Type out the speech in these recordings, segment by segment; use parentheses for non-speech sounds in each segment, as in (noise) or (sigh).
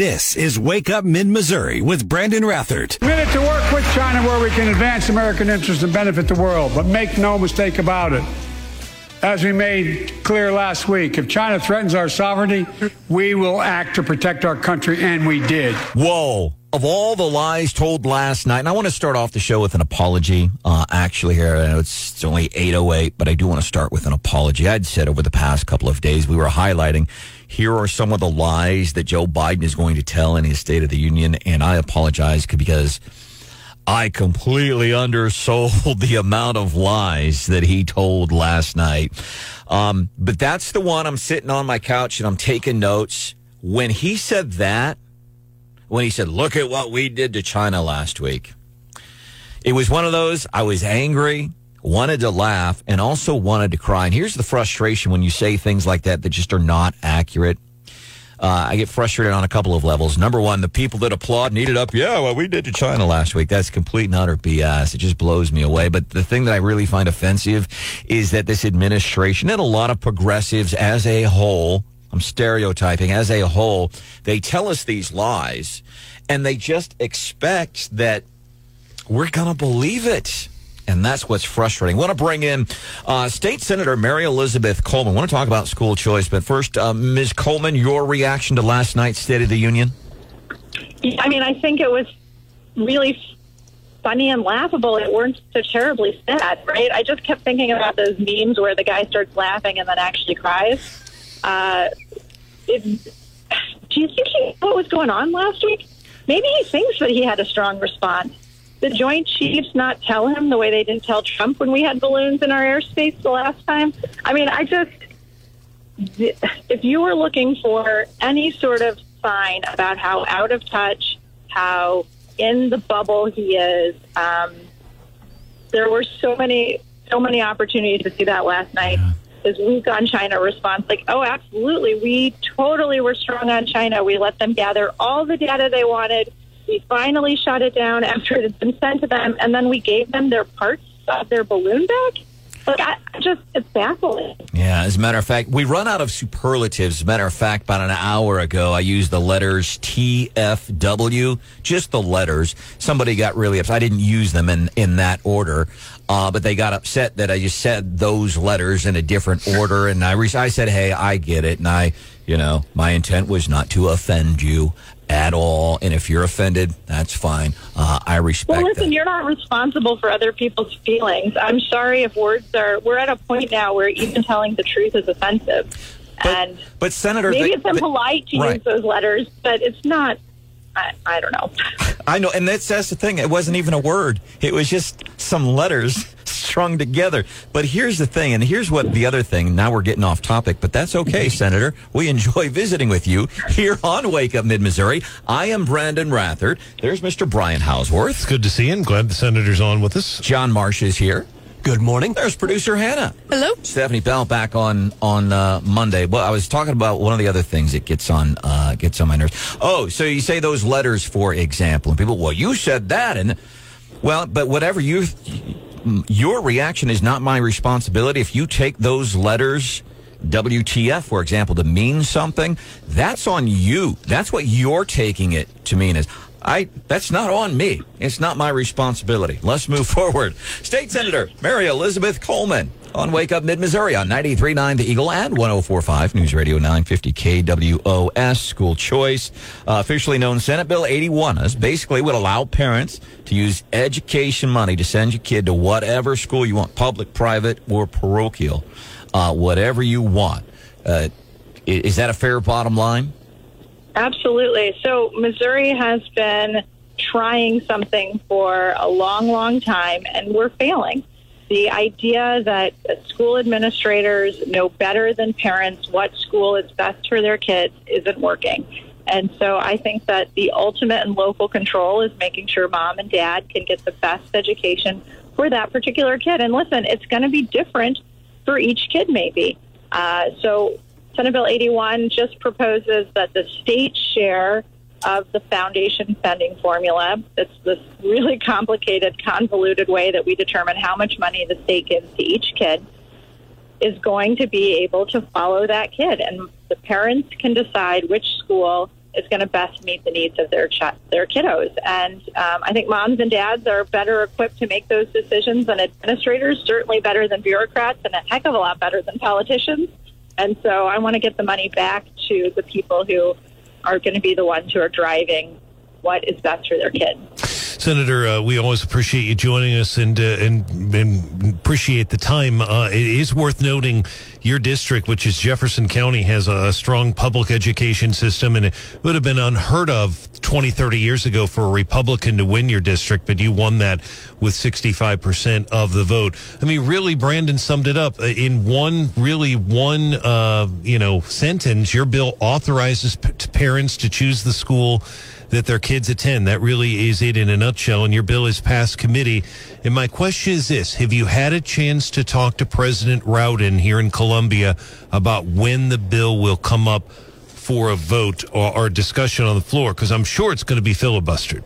This is Wake Up Mid Missouri with Brandon Rathert. Committed to work with China where we can advance American interests and benefit the world, but make no mistake about it. As we made clear last week, if China threatens our sovereignty, we will act to protect our country, and we did. Whoa. Of all the lies told last night, and I want to start off the show with an apology. Uh, actually, here, I know it's only 8.08, but I do want to start with an apology. I'd said over the past couple of days, we were highlighting here are some of the lies that Joe Biden is going to tell in his State of the Union, and I apologize because I completely undersold (laughs) the amount of lies that he told last night. Um, but that's the one I'm sitting on my couch and I'm taking notes. When he said that, when he said, look at what we did to China last week, it was one of those, I was angry, wanted to laugh, and also wanted to cry. And here's the frustration when you say things like that that just are not accurate. Uh, I get frustrated on a couple of levels. Number one, the people that applaud and eat it up. Yeah, well, we did to China last week. That's complete and utter BS. It just blows me away. But the thing that I really find offensive is that this administration and a lot of progressives as a whole, I'm stereotyping, as a whole, they tell us these lies and they just expect that we're going to believe it. And that's what's frustrating. I want to bring in uh, State Senator Mary Elizabeth Coleman. I want to talk about school choice, but first, uh, Ms. Coleman, your reaction to last night's State of the Union? I mean, I think it was really funny and laughable. It weren't so terribly sad, right? I just kept thinking about those memes where the guy starts laughing and then actually cries. Uh, it, do you think he what was going on last week? Maybe he thinks that he had a strong response the Joint Chiefs not tell him the way they didn't tell Trump when we had balloons in our airspace the last time? I mean, I just, if you were looking for any sort of sign about how out of touch, how in the bubble he is, um, there were so many, so many opportunities to see that last night. His weak on China response, like, oh, absolutely, we totally were strong on China. We let them gather all the data they wanted we finally shut it down after it had been sent to them, and then we gave them their parts of their balloon back. Like, I just, it's baffling. Yeah, as a matter of fact, we run out of superlatives. As a matter of fact, about an hour ago, I used the letters TFW, just the letters. Somebody got really upset. I didn't use them in, in that order, uh, but they got upset that I just said those letters in a different order. And I, re- I said, hey, I get it. And I, you know, my intent was not to offend you at all. And if you're offended, that's fine. Uh, I respect. Well, listen, that. you're not responsible for other people's feelings. I'm sorry if words are. We're at a point now where even telling the truth is offensive. But, and but Senator, maybe it's impolite to right. use those letters, but it's not. I, I don't know. (laughs) I know, and that's that's the thing. It wasn't even a word. It was just some letters strung together. But here's the thing, and here's what the other thing. Now we're getting off topic, but that's okay, Senator. We enjoy (laughs) visiting with you here on Wake Up Mid Missouri. I am Brandon Rathert. There's Mr. Brian Hauswirth. It's good to see you. and glad the senator's on with us. John Marsh is here. Good morning. There's producer Hannah. Hello. Stephanie Bell back on on uh, Monday. Well, I was talking about one of the other things that gets on uh, gets on my nerves. Oh, so you say those letters, for example, and people, well, you said that, and well, but whatever you, your reaction is not my responsibility. If you take those letters. WTF, for example, to mean something, that's on you. That's what you're taking it to mean is I that's not on me. It's not my responsibility. Let's move (laughs) forward. State Senator Mary Elizabeth Coleman on Wake Up Mid Missouri on 93.9 The Eagle and 104.5 News Radio 950 KWOS School Choice. Uh, officially known Senate Bill 81 is basically would allow parents to use education money to send your kid to whatever school you want, public, private, or parochial, uh, whatever you want. Uh, is that a fair bottom line? Absolutely. So Missouri has been trying something for a long, long time, and we're failing. The idea that school administrators know better than parents what school is best for their kids isn't working. And so I think that the ultimate and local control is making sure mom and dad can get the best education for that particular kid. And listen, it's going to be different for each kid, maybe. Uh, so Senate Bill 81 just proposes that the state share of the foundation spending formula, it's this really (laughs) complicated, convoluted way that we determine how much money the state gives to each kid, is going to be able to follow that kid. And the parents can decide which school is going to best meet the needs of their ch- their kiddos. And um, I think moms and dads are better equipped to make those decisions than administrators, certainly better than bureaucrats, and a heck of a lot better than politicians. And so I want to get the money back to the people who are going to be the ones who are driving what is best for their kids. Senator, uh, we always appreciate you joining us and, uh, and, and appreciate the time. Uh, it is worth noting your district, which is Jefferson County, has a strong public education system, and it would have been unheard of 20, 30 years ago for a Republican to win your district, but you won that with 65% of the vote. I mean, really, Brandon summed it up in one, really one, uh, you know, sentence. Your bill authorizes p- parents to choose the school that their kids attend. That really is it in a nutshell. And your bill is passed committee. And my question is this Have you had a chance to talk to President Rowden here in Columbia about when the bill will come up for a vote or, or discussion on the floor? Because I'm sure it's going to be filibustered.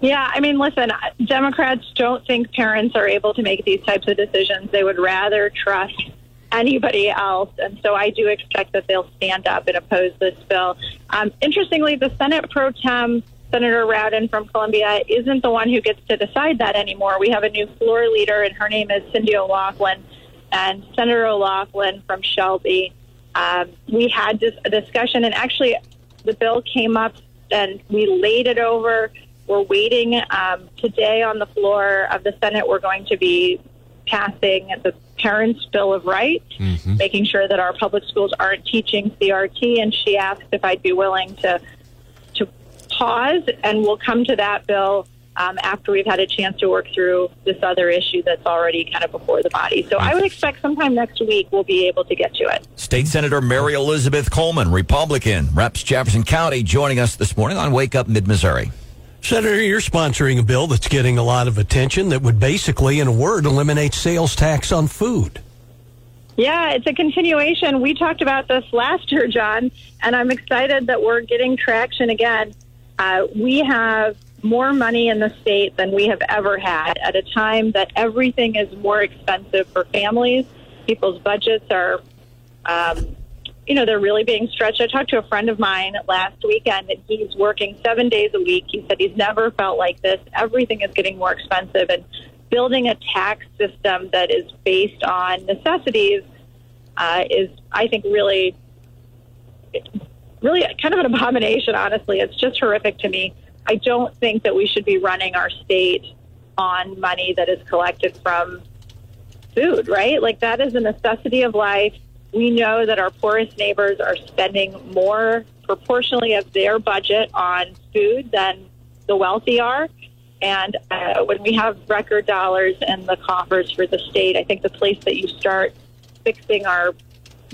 Yeah, I mean, listen, uh, Democrats don't think parents are able to make these types of decisions. They would rather trust anybody else. And so I do expect that they'll stand up and oppose this bill. Um, interestingly, the Senate pro tem, Senator Rowden from Columbia, isn't the one who gets to decide that anymore. We have a new floor leader, and her name is Cindy O'Laughlin. And Senator O'Laughlin from Shelby, um, we had this a discussion, and actually, the bill came up, and we laid it over. We're waiting um, today on the floor of the Senate. We're going to be passing the Parents' Bill of Rights, mm-hmm. making sure that our public schools aren't teaching CRT. And she asked if I'd be willing to to pause, and we'll come to that bill um, after we've had a chance to work through this other issue that's already kind of before the body. So I would expect sometime next week we'll be able to get to it. State Senator Mary Elizabeth Coleman, Republican, reps Jefferson County, joining us this morning on Wake Up Mid Missouri. Senator, you're sponsoring a bill that's getting a lot of attention that would basically, in a word, eliminate sales tax on food. Yeah, it's a continuation. We talked about this last year, John, and I'm excited that we're getting traction again. Uh, we have more money in the state than we have ever had at a time that everything is more expensive for families. People's budgets are um, you know, they're really being stretched. I talked to a friend of mine last weekend and he's working seven days a week. He said he's never felt like this. Everything is getting more expensive and building a tax system that is based on necessities uh, is, I think, really, really kind of an abomination, honestly. It's just horrific to me. I don't think that we should be running our state on money that is collected from food, right? Like that is a necessity of life we know that our poorest neighbors are spending more proportionally of their budget on food than the wealthy are. And uh, when we have record dollars in the coffers for the state, I think the place that you start fixing our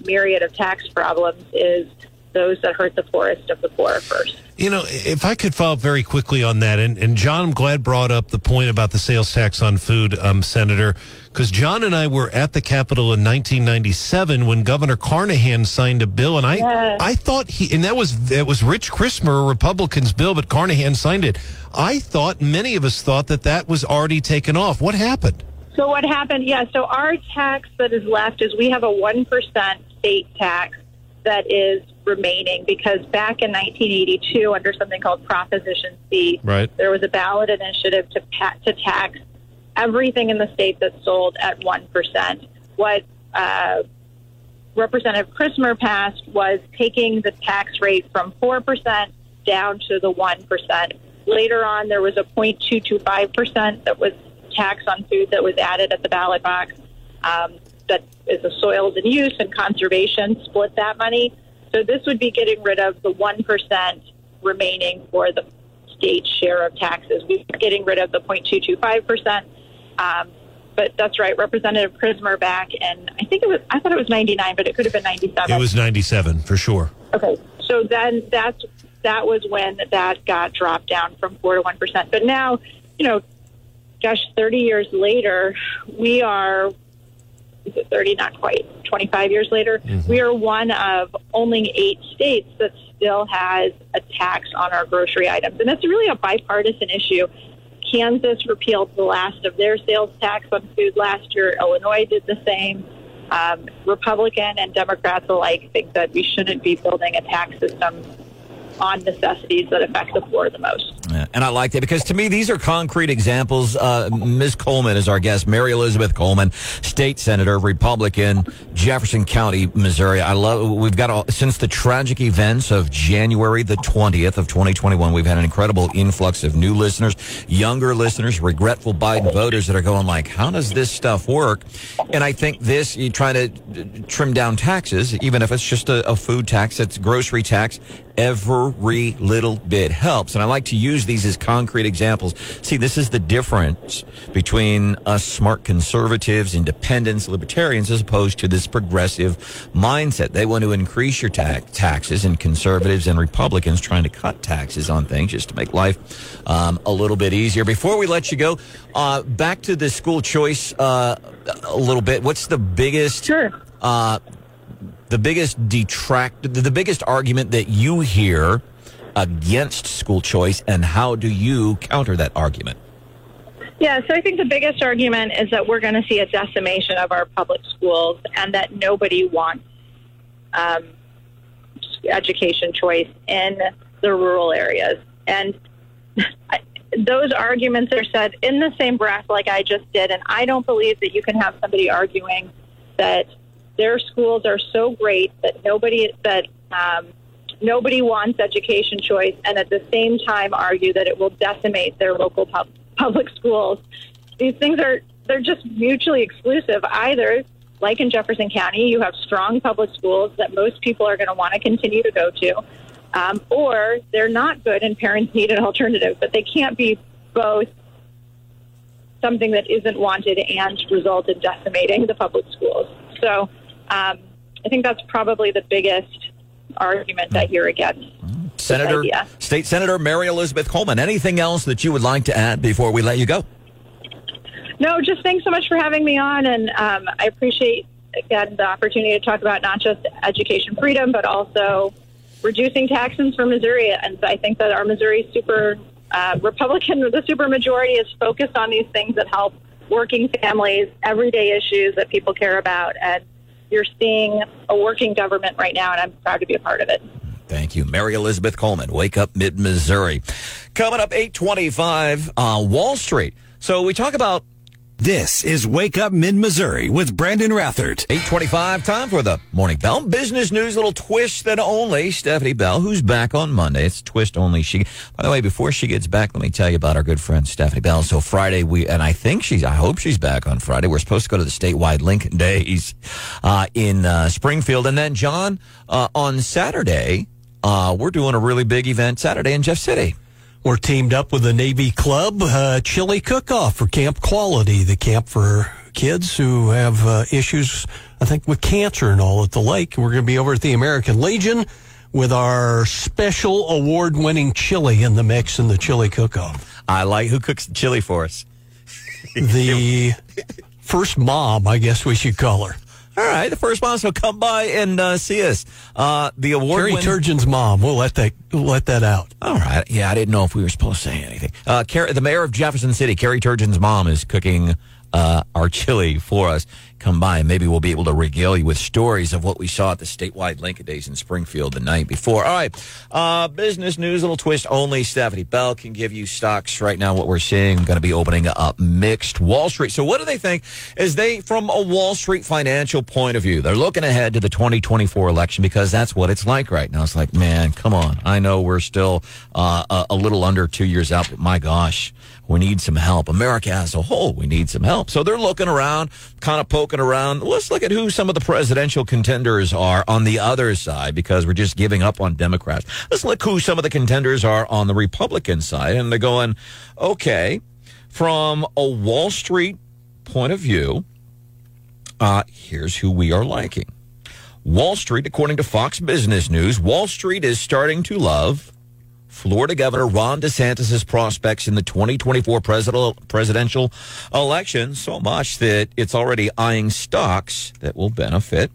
myriad of tax problems is those that hurt the poorest of the poor first. You know, if I could follow up very quickly on that, and, and John, I'm glad brought up the point about the sales tax on food, um, Senator, because John and I were at the Capitol in 1997 when Governor Carnahan signed a bill, and I yes. I thought he and that was that was Rich Chrismer, a Republican's bill, but Carnahan signed it. I thought many of us thought that that was already taken off. What happened? So what happened? Yeah, so our tax that is left is we have a one percent state tax that is remaining because back in 1982, under something called Proposition C, right. there was a ballot initiative to pa- to tax everything in the state that's sold at one percent. What uh, Representative Chrismer passed was taking the tax rate from four percent down to the one percent. Later on, there was a 0.225 percent that was tax on food that was added at the ballot box. Um, that is the soils and use and conservation split that money. So this would be getting rid of the 1% remaining for the state share of taxes. We're getting rid of the 0.225%. Um, but that's right, Representative Chrismer back, and I think it was, I thought it was 99, but it could have been 97. It was 97 for sure. Okay. So then that's, that was when that got dropped down from 4 to 1%. But now, you know, gosh, 30 years later, we are is it 30, not quite, 25 years later, mm-hmm. we are one of only eight states that still has a tax on our grocery items. And that's really a bipartisan issue. Kansas repealed the last of their sales tax on food last year. Illinois did the same. Um, Republican and Democrats alike think that we shouldn't be building a tax system on necessities that affect the poor the most. Yeah, and I like that because to me, these are concrete examples. Uh, Ms. Coleman is our guest, Mary Elizabeth Coleman, state senator, Republican, Jefferson County, Missouri. I love, we've got, all, since the tragic events of January the 20th of 2021, we've had an incredible influx of new listeners, younger listeners, regretful Biden voters that are going like, how does this stuff work? And I think this, you try to trim down taxes, even if it's just a, a food tax, it's grocery tax, every little bit helps. And I like to use these as concrete examples. See, this is the difference between us smart conservatives, independents, libertarians, as opposed to this progressive mindset. They want to increase your ta- taxes, and conservatives and Republicans trying to cut taxes on things just to make life um, a little bit easier. Before we let you go, uh, back to the school choice uh, a little bit. What's the biggest? Sure. Uh, the biggest detract, the biggest argument that you hear against school choice, and how do you counter that argument? Yeah, so I think the biggest argument is that we're going to see a decimation of our public schools and that nobody wants um, education choice in the rural areas. And (laughs) I, those arguments are said in the same breath, like I just did. And I don't believe that you can have somebody arguing that their schools are so great that nobody that um, nobody wants education choice, and at the same time argue that it will decimate their local pub- public schools. These things are they're just mutually exclusive. Either, like in Jefferson County, you have strong public schools that most people are going to want to continue to go to, um, or they're not good and parents need an alternative. But they can't be both something that isn't wanted and result in decimating the public schools. So um, I think that's probably the biggest argument I hear against. Senator. State Senator Mary Elizabeth Coleman. Anything else that you would like to add before we let you go? No, just thanks so much for having me on, and um, I appreciate again the opportunity to talk about not just education freedom, but also reducing taxes for Missouri. And I think that our Missouri super uh, Republican, the super majority, is focused on these things that help working families, everyday issues that people care about, and you're seeing a working government right now, and I'm proud to be a part of it. Thank you. Mary Elizabeth Coleman, Wake Up Mid Missouri. Coming up 825, uh, Wall Street. So we talk about This is Wake Up Mid Missouri with Brandon Rathert. 825 time for the morning bell. Business news little twist that only. Stephanie bell who's back on monday. It's twist only. She by the way before she gets back let me tell you about our good friend stephanie bell. So friday we and i think she's i hope she's back on friday. We're supposed to go to the statewide lincoln days uh, in uh, springfield. And then john uh, on saturday uh, we're doing a really big event saturday in jeff city We're teamed up with the Navy Club uh, Chili Cook-Off for Camp Quality, the camp for kids who have uh, issues, I think, with cancer and all at the lake. We're going to be over at the American Legion with our special award-winning chili in the mix in the Chili Cook-Off. i like who cooks the chili for us The (laughs) first mom, I guess we should call her. All right the first one so come by and uh, see us uh, the award Carrie winning- Tergin's mom. We'll let that we'll let that out. All right. Yeah, I didn't know if we were supposed to say anything. Uh, Car- the mayor of Jefferson City, Carrie Tergin's mom, is cooking uh, our chili for us. Come by and maybe we'll be able to regale you with stories of what we saw at the statewide Lincoln Days in Springfield the night before. All right. Uh, business news, little twist only. Stephanie Bell can give you stocks right now. What we're seeing, going to be opening up mixed Wall Street. So what do they think is they, from a Wall Street financial point of view, they're looking ahead to the 2024 election because that's what it's like right now. It's like, man, come on. I know we're still uh, a, a little under two years out, but my gosh, we need some help. America as a whole, we need some help. So they're looking around, kind of poking around. Let's look at who some of the presidential contenders are on the other side because we're just giving up on Democrats. Let's look who some of the contenders are on the Republican side. And they're going, okay, from a Wall Street point of view, uh, here's who we are liking. Wall Street, according to Fox Business News, Wall Street is starting to love Florida Governor Ron DeSantis' prospects in the 2024 president, presidential election so much that it's already eyeing stocks that will benefit.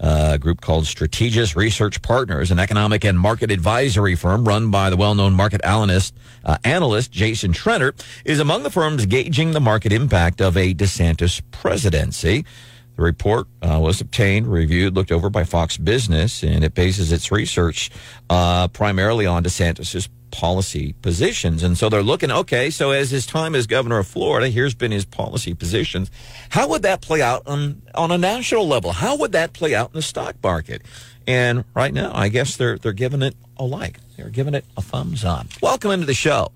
Uh, a group called Strategas Research Partners, an economic and market advisory firm run by the well-known market analyst, uh, analyst Jason Trennert, is among the firms gauging the market impact of a DeSantis presidency. The report uh, was obtained, reviewed, looked over by Fox Business, and it bases its research uh, primarily on DeSantis's policy positions. And so they're looking, okay, so as his time as governor of Florida, here's been his policy positions. How would that play out on, on a national level? How would that play out in the stock market? And right now, I guess they're, they're giving it a like. They're giving it a thumbs up. Welcome into the show.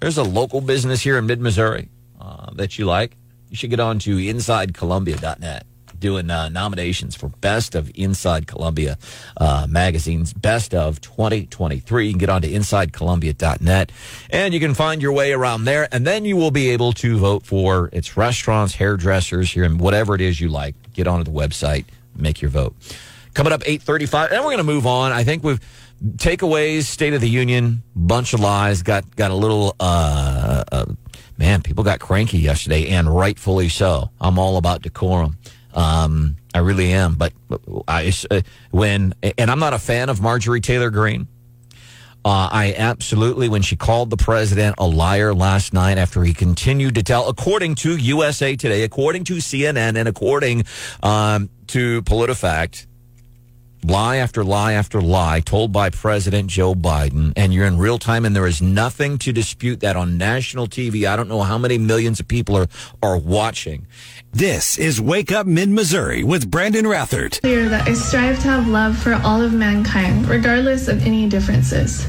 There's a local business here in mid Missouri uh, that you like. You should get on to InsideColumbia.net doing uh, nominations for Best of Inside Columbia uh, magazines, Best of 2023. You can get on to InsideColumbia.net and you can find your way around there. And then you will be able to vote for its restaurants, hairdressers here, and whatever it is you like. Get onto the website, make your vote. Coming up 835, and we're going to move on. I think we've takeaways, State of the Union, bunch of lies. Got got a little uh, uh, man. People got cranky yesterday, and rightfully so. I'm all about decorum. Um, I really am. But I uh, when and I'm not a fan of Marjorie Taylor Greene. Uh, I absolutely, when she called the president a liar last night after he continued to tell, according to USA Today, according to CNN, and according um, to PolitiFact, lie after lie after lie told by President Joe Biden, and you're in real time, and there is nothing to dispute that on national TV. I don't know how many millions of people are, are watching. This is Wake Up Mid Missouri with Brandon Rathert. Clear that I strive to have love for all of mankind, regardless of any differences.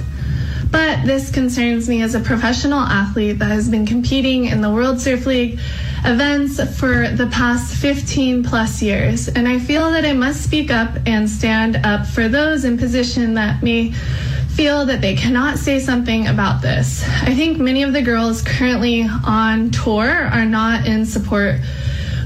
But this concerns me as a professional athlete that has been competing in the World Surf League events for the past 15 plus years. And I feel that I must speak up and stand up for those in position that may feel that they cannot say something about this. I think many of the girls currently on tour are not in support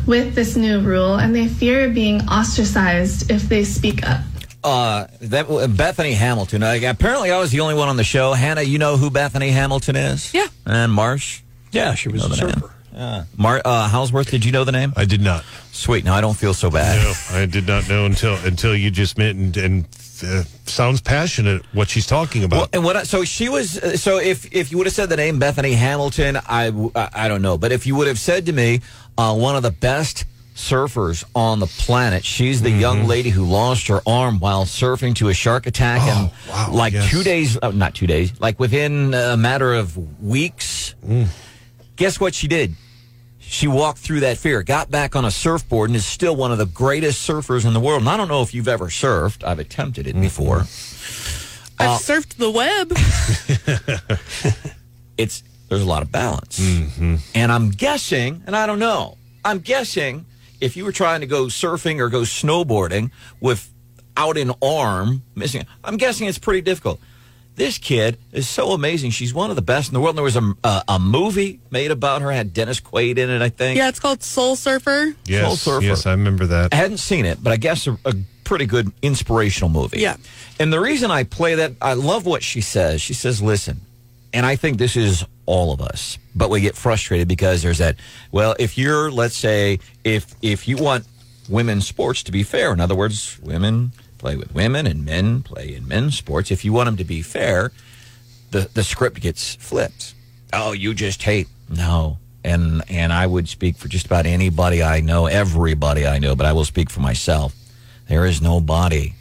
with this new rule and they fear being ostracized if they speak up. Uh, that Bethany Hamilton. Uh, apparently, I was the only one on the show. Hannah, you know who Bethany Hamilton is? Yeah. And Marsh? Yeah, she was a surfer. Yeah. Mar- uh, Hauswirth, did you know the name? I did not. Sweet. Now I don't feel so bad. No, I did not know until until you just met and, and uh, sounds passionate what she's talking about. Well, and what? I, so she was. uh, So if if you would have said the name Bethany Hamilton, I I don't know. But if you would have said to me, uh, one of the best surfers on the planet, she's the young Mm-hmm. lady who lost her arm while surfing to a shark attack, and Oh, wow, like yes. two days, uh, not two days, like within a matter of weeks. Mm. Guess what she did? She walked through that fear, got back on a surfboard, and is still one of the greatest surfers in the world. And I don't know if you've ever surfed. I've attempted it before. I've uh, surfed the web. (laughs) it's there's a lot of balance. Mm-hmm. And I'm guessing, and I don't know, I'm guessing if you were trying to go surfing or go snowboarding without an arm missing, I'm guessing it's pretty difficult. This kid is so amazing. She's one of the best in the world. And there was a, a, a movie made about her, had Dennis Quaid in it, I think. Yeah, it's called Soul Surfer. yes, Soul Surfer. yes, I remember that. I hadn't seen it, but I guess a, a pretty good inspirational movie. Yeah. And the reason I play that, I love what she says. She says, listen, and I think this is all of us, but we get frustrated because there's that, well, if you're, let's say, if, if you want women's sports to be fair, in other words, women play with women and men play in men's sports, if you want them to be fair, the, the script gets flipped. Oh, you just hate. No. And and I would speak for just about anybody I know, everybody I know, but I will speak for myself. There is nobody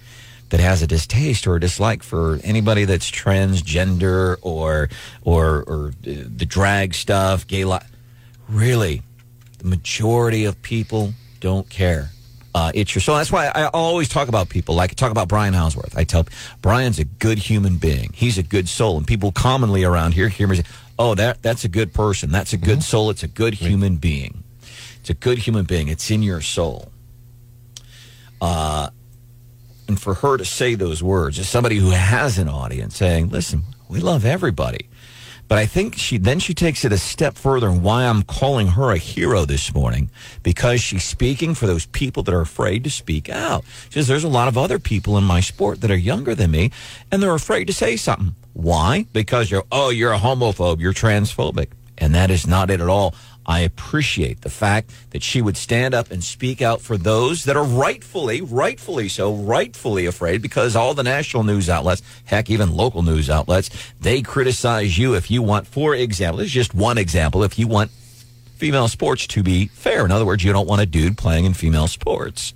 that has a distaste or a dislike for anybody that's transgender or or or the drag stuff, gay li Really, the majority of people don't care. Uh, it's your soul. That's why I always talk about people. Like I talk about Brian Hauswirth. I tell Brian's a good human being. He's a good soul, and people commonly around here hear me say, "Oh, that that's a good person. That's a good soul. It's a good human being. It's a good human being. It's in your soul." Uh, and for her to say those words as somebody who has an audience saying, "Listen, we love everybody." But I think she then she takes it a step further and why I'm calling her a hero this morning because she's speaking for those people that are afraid to speak out. She says there's a lot of other people in my sport that are younger than me and they're afraid to say something. Why? Because you're oh you're a homophobe, you're transphobic. And that is not it at all. I appreciate the fact that she would stand up and speak out for those that are rightfully, rightfully so, rightfully afraid because all the national news outlets, heck, even local news outlets, they criticize you if you want, for example, this is just one example, if you want female sports to be fair. In other words, you don't want a dude playing in female sports.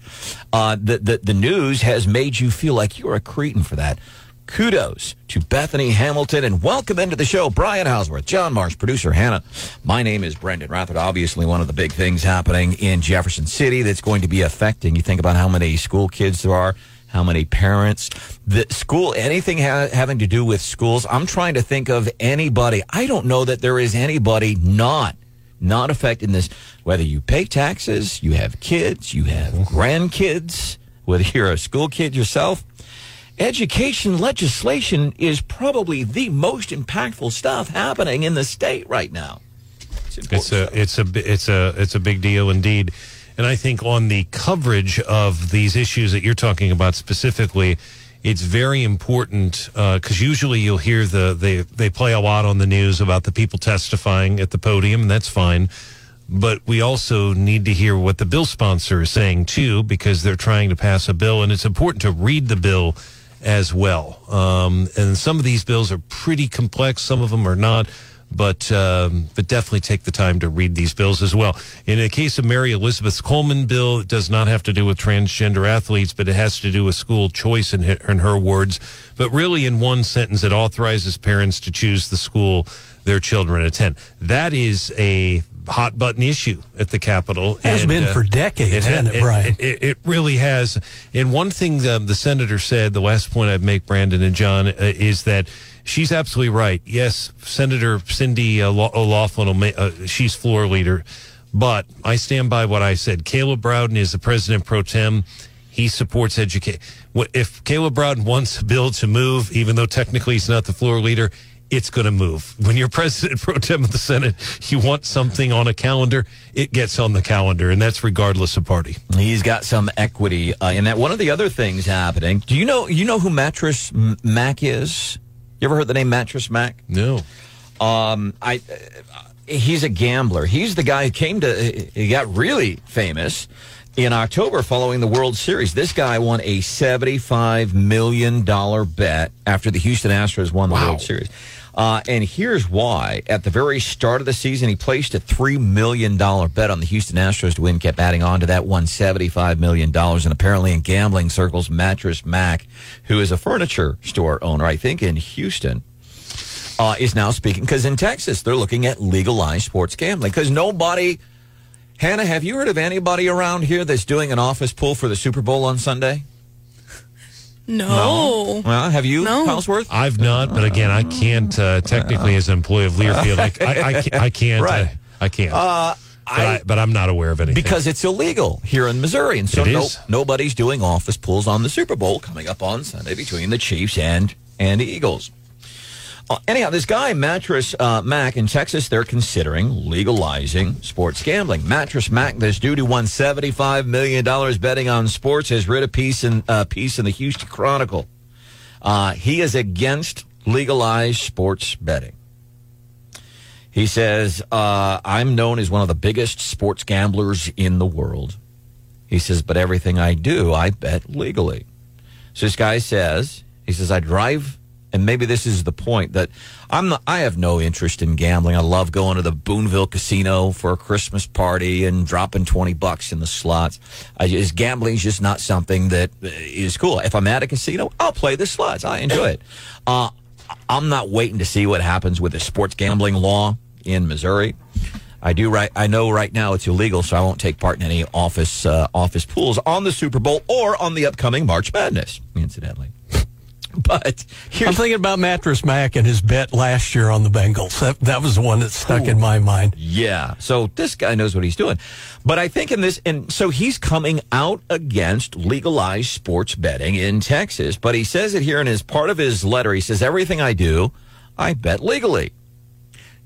Uh, the, the, the news has made you feel like you're a cretin for that. Kudos to Bethany Hamilton and welcome into the show, Brian Hauswirth, John Marsh, producer Hannah. My name is Brandon Rathert. Obviously, one of the big things happening in Jefferson City that's going to be affecting. You think about how many school kids there are, how many parents, the school, anything ha- having to do with schools. I'm trying to think of anybody. I don't know that there is anybody not not affected in this. Whether you pay taxes, you have kids, you have grandkids, whether you're a school kid yourself education legislation is probably the most impactful stuff happening in the state right now. It's a it's a it's a it's a big deal indeed, and I think on the coverage of these issues that you're talking about specifically, it's very important uh, because usually you'll hear the they they play a lot on the news about the people testifying at the podium, and that's fine. But we also need to hear what the bill sponsor is saying too, because they're trying to pass a bill, and it's important to read the bill as well. Um, and some of these bills are pretty complex, some of them are not. But um, but definitely take the time to read these bills as well. In the case of Mary Elizabeth Coleman bill, it does not have to do with transgender athletes, but it has to do with school choice in her, in her words. But really, in one sentence, it authorizes parents to choose the school their children attend. That is a hot button issue at the Capitol. It Has and, been uh, for decades, hasn't it, Brian? It, it really has. And one thing the, the senator said, the last point I'd make, Brandon and John, uh, is that she's absolutely right. Yes, Senator Cindy uh, O'Laughlin, ma- uh, she's floor leader. But I stand by what I said. Caleb Rowden is the president pro tem. He supports education. If Caleb Rowden wants a bill to move, even though technically he's not the floor leader, it's going to move. When you're president (laughs) pro tem of the Senate, you want something on a calendar, it gets on the calendar, and that's regardless of party. He's got some equity uh, in that. One of the other things happening. Do you know? You know who Mattress Mac is? You ever heard the name Mattress Mac? No. Um, I. Uh, he's a gambler. He's the guy who came to. He got really famous in October following the World Series. This guy won a $75 million bet after the Houston Astros won the wow. World Series. Uh, and here's why. At the very start of the season, he placed a $3 million bet on the Houston Astros to win, kept adding on to that, won $75 million. And apparently in gambling circles, Mattress Mac, who is a furniture store owner, I think in Houston, uh, is now speaking because in Texas, they're looking at legalized sports gambling because nobody. Hannah, have you heard of anybody around here that's doing an office pool for the Super Bowl on Sunday? No. no. Well, have you, no. Hauswirth? I've not, but again, I can't uh, technically as an employee of Learfield. I, (laughs) I, I, I can't. Right. Uh, I can't. Uh, but, I, but I'm not aware of anything because it's illegal here in Missouri, and so It no, nobody's doing office pools on the Super Bowl coming up on Sunday between the Chiefs and and the Eagles. Uh, anyhow, this guy, Mattress uh, Mac in Texas, they're considering legalizing sports gambling. Mattress Mac, this dude who won $75 million betting on sports, has read a piece in, uh, piece in the Houston Chronicle. Uh, he is against legalized sports betting. He says, uh, I'm known as one of the biggest sports gamblers in the world. He says, but everything I do, I bet legally. So this guy says, he says, I drive and maybe this is the point that I'm not, I have no interest in gambling. I love going to the Boonville Casino for a Christmas party and dropping 20 bucks in the slots. I just, gambling is just not something that is cool. If I'm at a casino, I'll play the slots. I enjoy it. Uh, I'm not waiting to see what happens with the sports gambling law in Missouri. I do right. I know right now it's illegal, so I won't take part in any office uh, office pools on the Super Bowl or on the upcoming March Madness. Incidentally, (laughs) but I'm thinking about Mattress Mac and his bet last year on the Bengals. That, that was the one that stuck Ooh. in my mind. Yeah. So this guy knows what he's doing. But I think in this, and so he's coming out against legalized sports betting in Texas. But he says it here in his part of his letter. He says, everything I do, I bet legally.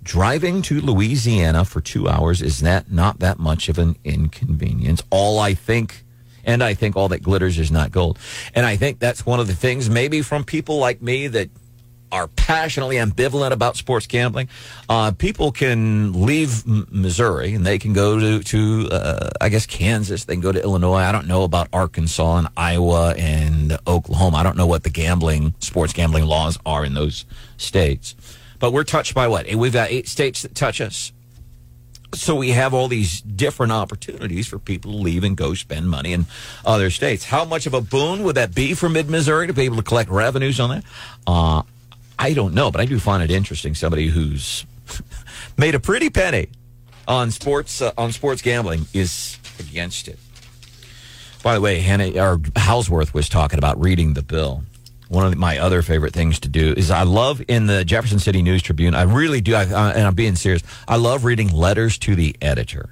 Driving to Louisiana for two hours is that not that much of an inconvenience? All I think and I think all that glitters is not gold. And I think that's one of the things, maybe from people like me that are passionately ambivalent about sports gambling. Uh, people can leave M- Missouri and they can go to, to uh, I guess, Kansas. They can go to Illinois. I don't know about Arkansas and Iowa and Oklahoma. I don't know what the gambling, sports gambling laws are in those states. But we're touched by what? We've got eight states that touch us. So we have all these different opportunities for people to leave and go spend money in other states. How much of a boon would that be for Mid Missouri to be able to collect revenues on that? Uh, I don't know, but I do find it interesting. Somebody who's (laughs) made a pretty penny on sports uh, on sports gambling is against it. By the way, Hannah or Hauswirth was talking about reading the bill. One of my other favorite things to do is I love in the Jefferson City News Tribune. I really do, I, uh, and I'm being serious. I love reading letters to the editor.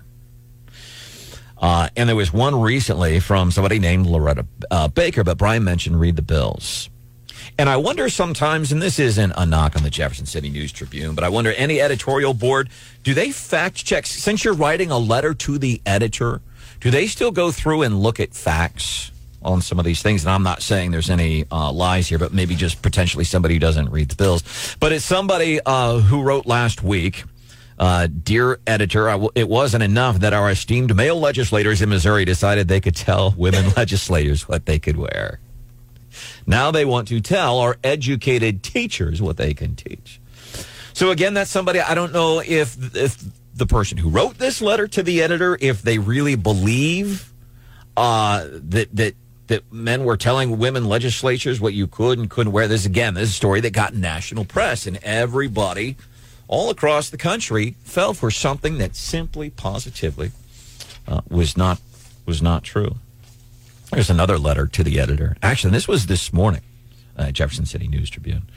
Uh, and there was one recently from somebody named Loretta uh, Baker, but Brian mentioned read the bills. And I wonder sometimes, and this isn't a knock on the Jefferson City News Tribune, but I wonder any editorial board, do they fact check? Since you're writing a letter to the editor, do they still go through and look at facts on some of these things? And I'm not saying there's any uh, lies here, but maybe just potentially somebody who doesn't read the bills. But it's somebody uh, who wrote last week. Uh, dear editor, it wasn't enough that our esteemed male legislators in Missouri decided they could tell women (laughs) legislators what they could wear. Now they want to tell our educated teachers what they can teach. So again, that's somebody I don't know if if the person who wrote this letter to the editor, if they really believe uh, that that that men were telling women legislatures what you could and couldn't wear. This again, this is a story that got national press, and everybody all across the country fell for something that simply, positively uh, was not was not true. There's another letter to the editor. Actually, this was this morning, uh, Jefferson City News Tribune,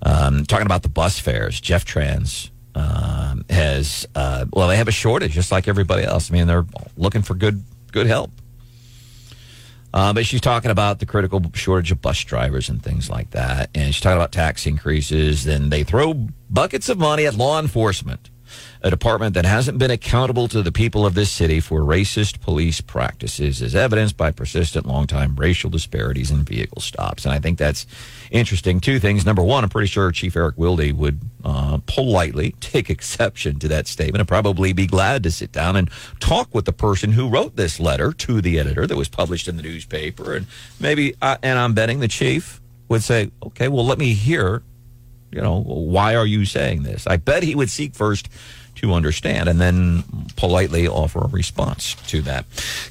um, talking about the bus fares. Jeff Trans um, has uh, well, they have a shortage just like everybody else. I mean, they're looking for good good help. Uh, but she's talking about the critical shortage of bus drivers and things like that. And she's talking about tax increases. Then they throw buckets of money at law enforcement, a department that hasn't been accountable to the people of this city for racist police practices, as evidenced by persistent, long-time racial disparities in vehicle stops. And I think that's interesting. Two things. Number one, I'm pretty sure Chief Eric Wilde would uh, politely (laughs) take exception to that statement and probably be glad to sit down and talk with the person who wrote this letter to the editor that was published in the newspaper. And maybe, uh, and I'm betting the chief would say, okay, well, let me hear, you know, why are you saying this? I bet he would seek first to understand and then politely offer a response to that.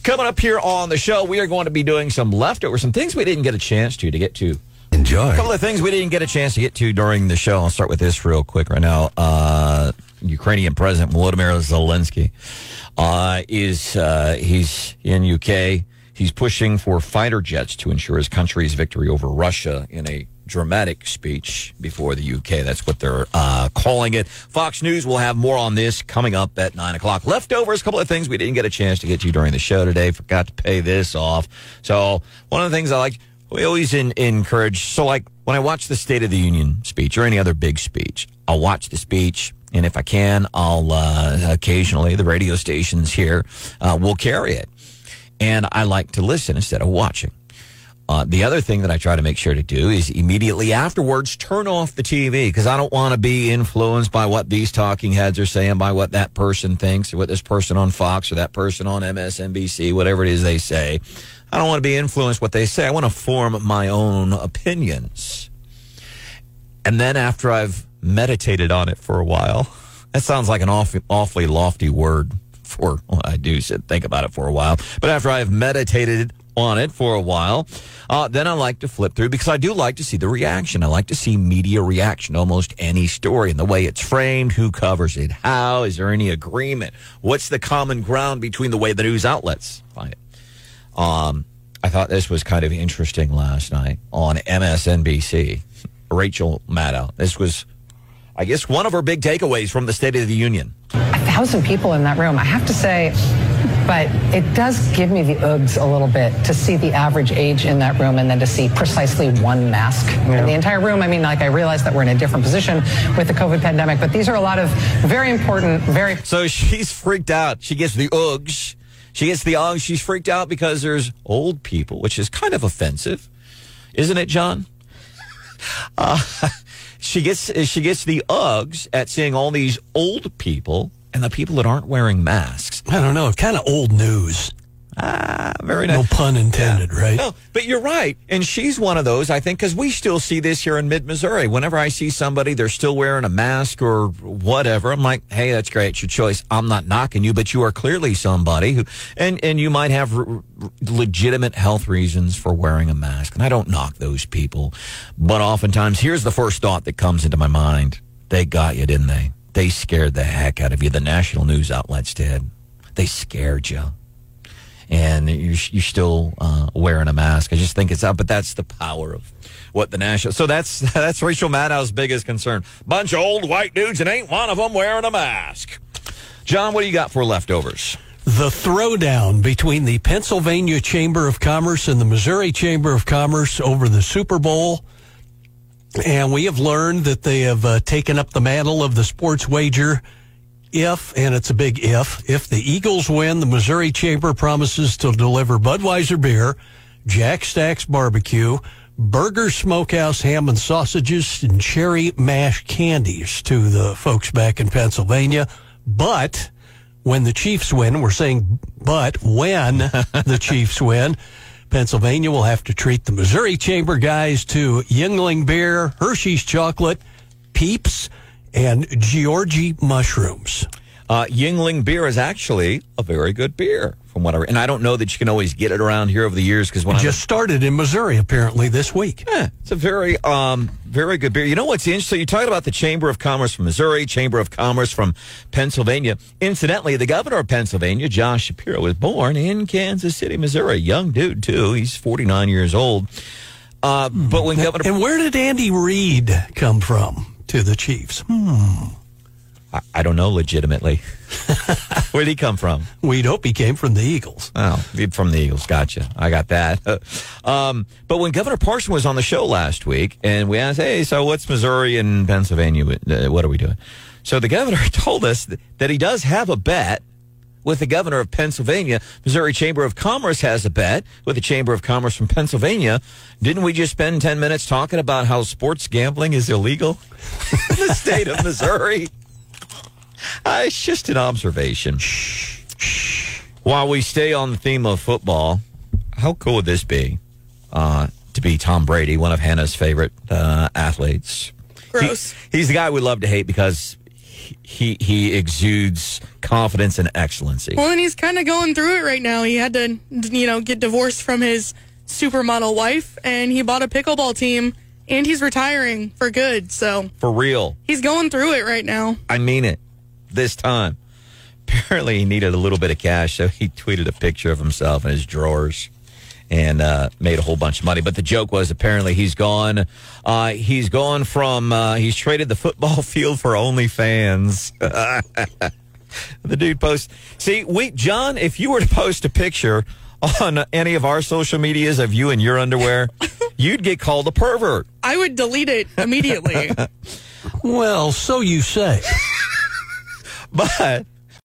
Coming up here on the show, we are going to be doing some leftover, some things we didn't get a chance to to get to Enjoy. a couple of things we didn't get a chance to get to during the show. I'll start with this real quick right now. Uh, Ukrainian President Volodymyr Zelensky uh, is uh, he's in UK. He's pushing for fighter jets to ensure his country's victory over Russia in a dramatic speech before the UK. That's what they're uh, calling it. Fox News will have more on this coming up at nine o'clock. Leftovers, a couple of things we didn't get a chance to get to during the show today. Forgot to pay this off. So one of the things I like we always in, encourage. So, like when I watch the State of the Union speech or any other big speech, I'll watch the speech, and if I can, I'll uh, occasionally the radio stations here uh, will carry it, and I like to listen instead of watching. Uh, the other thing that I try to make sure to do is immediately afterwards turn off the TV because I don't want to be influenced by what these talking heads are saying, by what that person thinks, or what this person on Fox or that person on MSNBC, whatever it is they say. I don't want to be influenced what they say. I want to form my own opinions. And then after I've meditated on it for a while, that sounds like an awfully, awfully lofty word for, well, I do sit, think about it for a while. But after I've meditated on it for a while, uh, then I like to flip through because I do like to see the reaction. I like to see media reaction almost any story and the way it's framed, who covers it, how, is there any agreement? What's the common ground between the way the news outlets find it? Um, I thought this was kind of interesting last night on MSNBC. Rachel Maddow. This was, I guess, one of her big takeaways from the State of the Union. A thousand people in that room. I have to say, but it does give me the oogs a little bit to see the average age in that room and then to see precisely one mask in the entire room. I mean, like I realize that we're in a different position with the COVID pandemic, but these are a lot of very important, very. So she's freaked out. She gets the oogs. She gets the oogs. She's freaked out because there's old people, which is kind of offensive, isn't it, John? (laughs) Uh, (laughs) she gets she gets the Uggs at seeing all these old people and the people that aren't wearing masks. I don't know, kind of old news. Ah, very No nice. pun intended, right? No, but you're right. And she's one of those, I think, because we still see this here in mid Missouri. Whenever I see somebody, they're still wearing a mask or whatever, I'm like, hey, that's great. It's your choice. I'm not knocking you, but you are clearly somebody who, and, and you might have legitimate health reasons for wearing a mask. And I don't knock those people. But oftentimes, here's the first thought that comes into my mind they got you, didn't they? They scared the heck out of you. The national news outlets did. They scared you and you're, you're still uh, wearing a mask. I just think it's up, but that's the power of what the national. So that's (laughs) that's Rachel Maddow's biggest concern. Bunch of old white dudes, and ain't one of them wearing a mask. John, what do you got for leftovers? The throwdown between the Pennsylvania Chamber of Commerce and the Missouri Chamber of Commerce over the Super Bowl. And we have learned that they have uh, taken up the mantle of the sports wager. If, and it's a big if, if the Eagles win, the Missouri Chamber promises to deliver Budweiser beer, Jack Stacks barbecue, Burger Smokehouse ham and sausages, and cherry mash candies to the folks back in Pennsylvania. But when the Chiefs win, we're saying, but when the Chiefs win, Pennsylvania will have to treat the Missouri Chamber guys to Yuengling beer, Hershey's chocolate, Peeps, and Giorgio mushrooms. Uh, Yuengling beer is actually a very good beer, from what I and I don't know that you can always get it around here over the years because when I Just started in Missouri apparently this week. Yeah, it's a very, um, very good beer. You know what's interesting? You're talking about the Chamber of Commerce from Missouri, Chamber of Commerce from Pennsylvania. Incidentally, the governor of Pennsylvania, Josh Shapiro, was born in Kansas City, Missouri. Young dude too. He's 49 years old. Uh, but when Governor, And where did Andy Reid come from to the Chiefs? Hmm. I, I don't know, legitimately, (laughs) Where'd he come from? We'd hope he came from the Eagles. Oh, from the Eagles. Gotcha. I got that. (laughs) um, but when Governor Parson was on the show last week, and we asked, "Hey, so what's Missouri and Pennsylvania? Uh, What are we doing?" So the governor (laughs) told us that he does have a bet with the governor of Pennsylvania. Missouri Chamber of Commerce has a bet with the Chamber of Commerce from Pennsylvania. Didn't we just spend ten minutes talking about how sports gambling is illegal in the state of Missouri? Uh, it's just an observation. While we stay on the theme of football, how cool would this be uh, to be Tom Brady, one of Hannah's favorite uh, athletes? Gross. He- he's the guy we love to hate because he he, he exudes confidence and excellency. Well, and he's kind of going through it right now. He had to, you know, get divorced from his supermodel wife, and he bought a pickleball team, and he's retiring for good. So For real. he's going through it right now. I mean it this time. Apparently, he needed a little bit of cash, so he tweeted a picture of himself in his drawers and uh, made a whole bunch of money. But the joke was apparently he's gone. Uh, he's gone from uh, he's traded the football (laughs) field for OnlyFans. (laughs) the dude posts. See, we John, if you were to post a picture on any of our social medias of you in your underwear, you'd get called a pervert. I would delete it immediately. (laughs) Well, so you say. (laughs) But